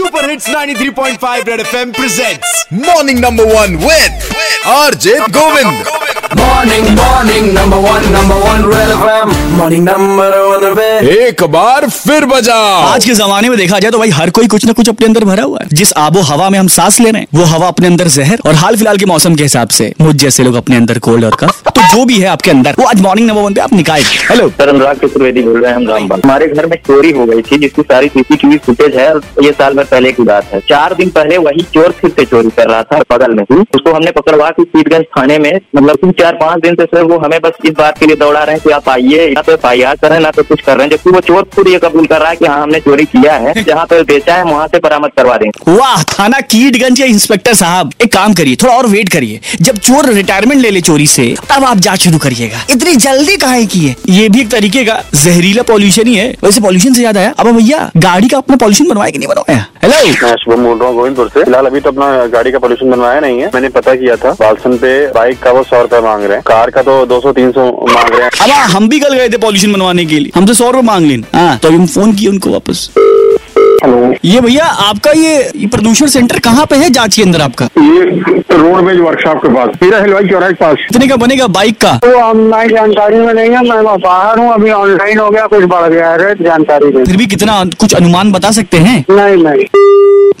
Super hits 93.5 Red FM presents morning number one with RJ Govind Morning, morning, number one, number one, Red FM. Morning, number one, Red. एक बार फिर बजा। आज के जमाने में देखा जाए तो भाई हर कोई कुछ ना कुछ अपने अंदर भरा हुआ है। जिस आबो हवा में हम सांस ले रहे हैं वो हवा अपने अंदर जहर और हाल फ़िलहाल के मौसम के हिसाब से। मुझ जैसे लोग अपने अंदर कोल्ड और कफ तो जो भी है आपके अंदर वो आज मॉर्निंग नंबर वन पे आप निकाल हेलो सर अनुराग चतुर्वेदी बोल रहे हैं हम रामबाग हमारे घर में चोरी हो गई थी जिसकी सारी सीसीटीवी फुटेज है और ये साल भर पहले की बात है। चार दिन पहले वही चोर फिर से चोरी कर रहा था बगल में ही। उसको हमने पकड़वा की सीटगंज थाने में मतलब तीन चार पाँच दिन से सर वो हमें बस इस बात के लिए दौड़ा रहे हैं कि आप आइए या तो एफ़ आई आर करें ना तो कुछ कर रहे हैं। जबकि वो चोर खुद ये कबूल कर रहा है कि हाँ हमने चोरी किया है। जहाँ पे बेचा है वहाँ से बरामद करवा देंगे वाह थाना कीटगंज के इंस्पेक्टर साहब एक काम करिए थोड़ा और वेट करिए। जब चोर रिटायरमेंट ले ले चोरी से तब आप जाँच शुरू करिएगा। इतनी जल्दी काहे की है? ये भी एक तरीके का जहरीला पॉल्यूशन ही है। वैसे पॉल्यूशन से याद आया। अब भैया गाड़ी का अपना पॉल्यूशन बनवाया कि नहीं बनवाया? हेलो मैं शुभम बोल रहा हूँ गोविंदपुर से। फ़िलहाल अभी तो अपना गाड़ी का पोल्यूशन बनवाया नहीं है। मैंने पता किया था बालसन पे बाइक का वो सौ रुपए मांग रहे हैं। कार का तो दो सौ तीन सौ मांग रहे हैं। अब हाँ, हम भी कल गए थे पॉल्यूशन बनवाने के लिए। हमसे सौ रुपए मांग लेन हाँ तो अभी हम फ़ोन किए उनको वापस। ये भैया आपका ये, प्रदूषण सेंटर कहाँ पे है जाँच के अंदर आपका? ये रोडवेज़ वर्कशॉप के पास। हीरा हलवाई चौराहे के पास। कितने का बनेगा बाइक का? तो हमारी जानकारी में नहीं है मैं बाहर हूँ अभी ऑनलाइन हो गया कुछ बढ़ गया है जानकारी फिर भी कितना कुछ अनुमान बता सकते हैं? नहीं नहीं।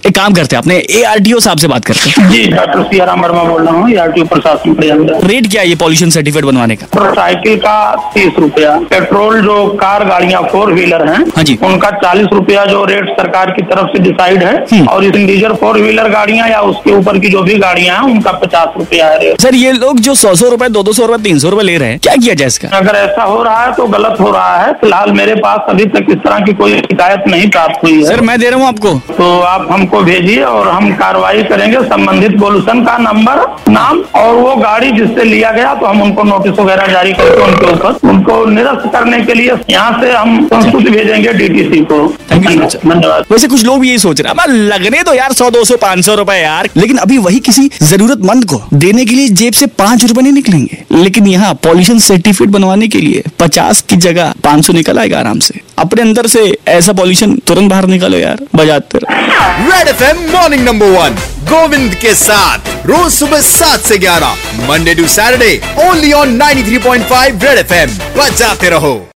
एक काम करते हैं अपने ए आर टी ओ साहब से बात करते हैं। जी डॉक्टर सियाराम वर्मा बोल रहा हूँ आरटीओ प्रशासन के अंदर। रेट क्या है ये पॉल्यूशन सर्टिफिकेट बनवाने का? मोटरसाइकिल का तीस रुपया पेट्रोल जो कार गाड़ियाँ फोर व्हीलर हैं हाँ जी। उनका चालीस रुपया जो रेट सरकार की तरफ़ से डिसाइड है हम्म। और इस डीजल फोर व्हीलर गाड़ियाँ या उसके ऊपर की जो भी गाड़ियाँ हैं उनका पचास रुपया है। सर ये लोग जो सौ सौ रुपए दो दो सौ रुपए तीन सौ रुपए ले रहे हैं क्या किया जाए इसका? अगर ऐसा हो रहा है तो गलत हो रहा है। फ़िलहाल मेरे पास अभी तक इस तरह की कोई शिकायत नहीं प्राप्त हुई है। सर मैं दे रहा हूँ आपको। तो आप हमको भेजिए और हम कार्रवाई करेंगे। संबंधित पोल्यूशन का नंबर नाम और वो गाड़ी जिससे लिया गया तो हम उनको नोटिस वगैरह जारी करके उनके ऊपर उनको निरस्त करने के लिए यहाँ से हम संस्तुति भेजेंगे डीटीसी को. धन्यवाद। वैसे कुछ लोग भी यही सोच रहे हैं। लगने तो यार सौ दो सौ पाँच सौ रुपए यार। लेकिन अभी वही किसी जरूरतमंद को देने के लिए जेब से पाँच रुपए नहीं निकलेंगे। लेकिन यहाँ पॉल्यूशन सर्टिफिकेट बनवाने के लिए पचास की जगह पाँच सौ निकल आएगा आराम से। अपने अंदर से ऐसा पॉल्यूशन तुरंत बाहर निकालो यार बजाते रहो। Red FM morning number one Govind के साथ। रोज सुबह सात से ग्यारह Monday to Saturday only on 93.5 Red FM बजाते रहो।